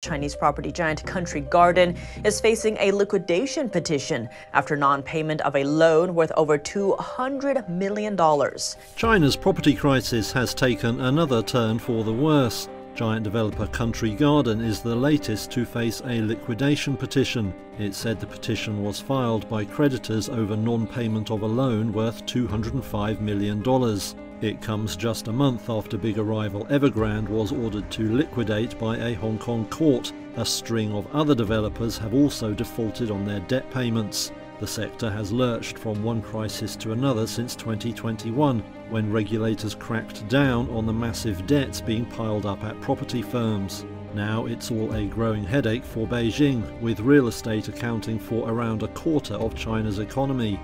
Chinese property giant Country Garden is facing a liquidation petition after non payment of a loan worth over $200 million. China's property crisis has taken another turn for the worse. Giant developer Country Garden is the latest to face a liquidation petition. It said the petition was filed by creditors over non payment of a loan worth $205 million. It comes just a month after big arrival Evergrande was ordered to liquidate by a Hong Kong court. A string of other developers have also defaulted on their debt payments. The sector has lurched from one crisis to another since 2021, when regulators cracked down on the massive debts being piled up at property firms. Now it's all a growing headache for Beijing, with real estate accounting for around a quarter of China's economy.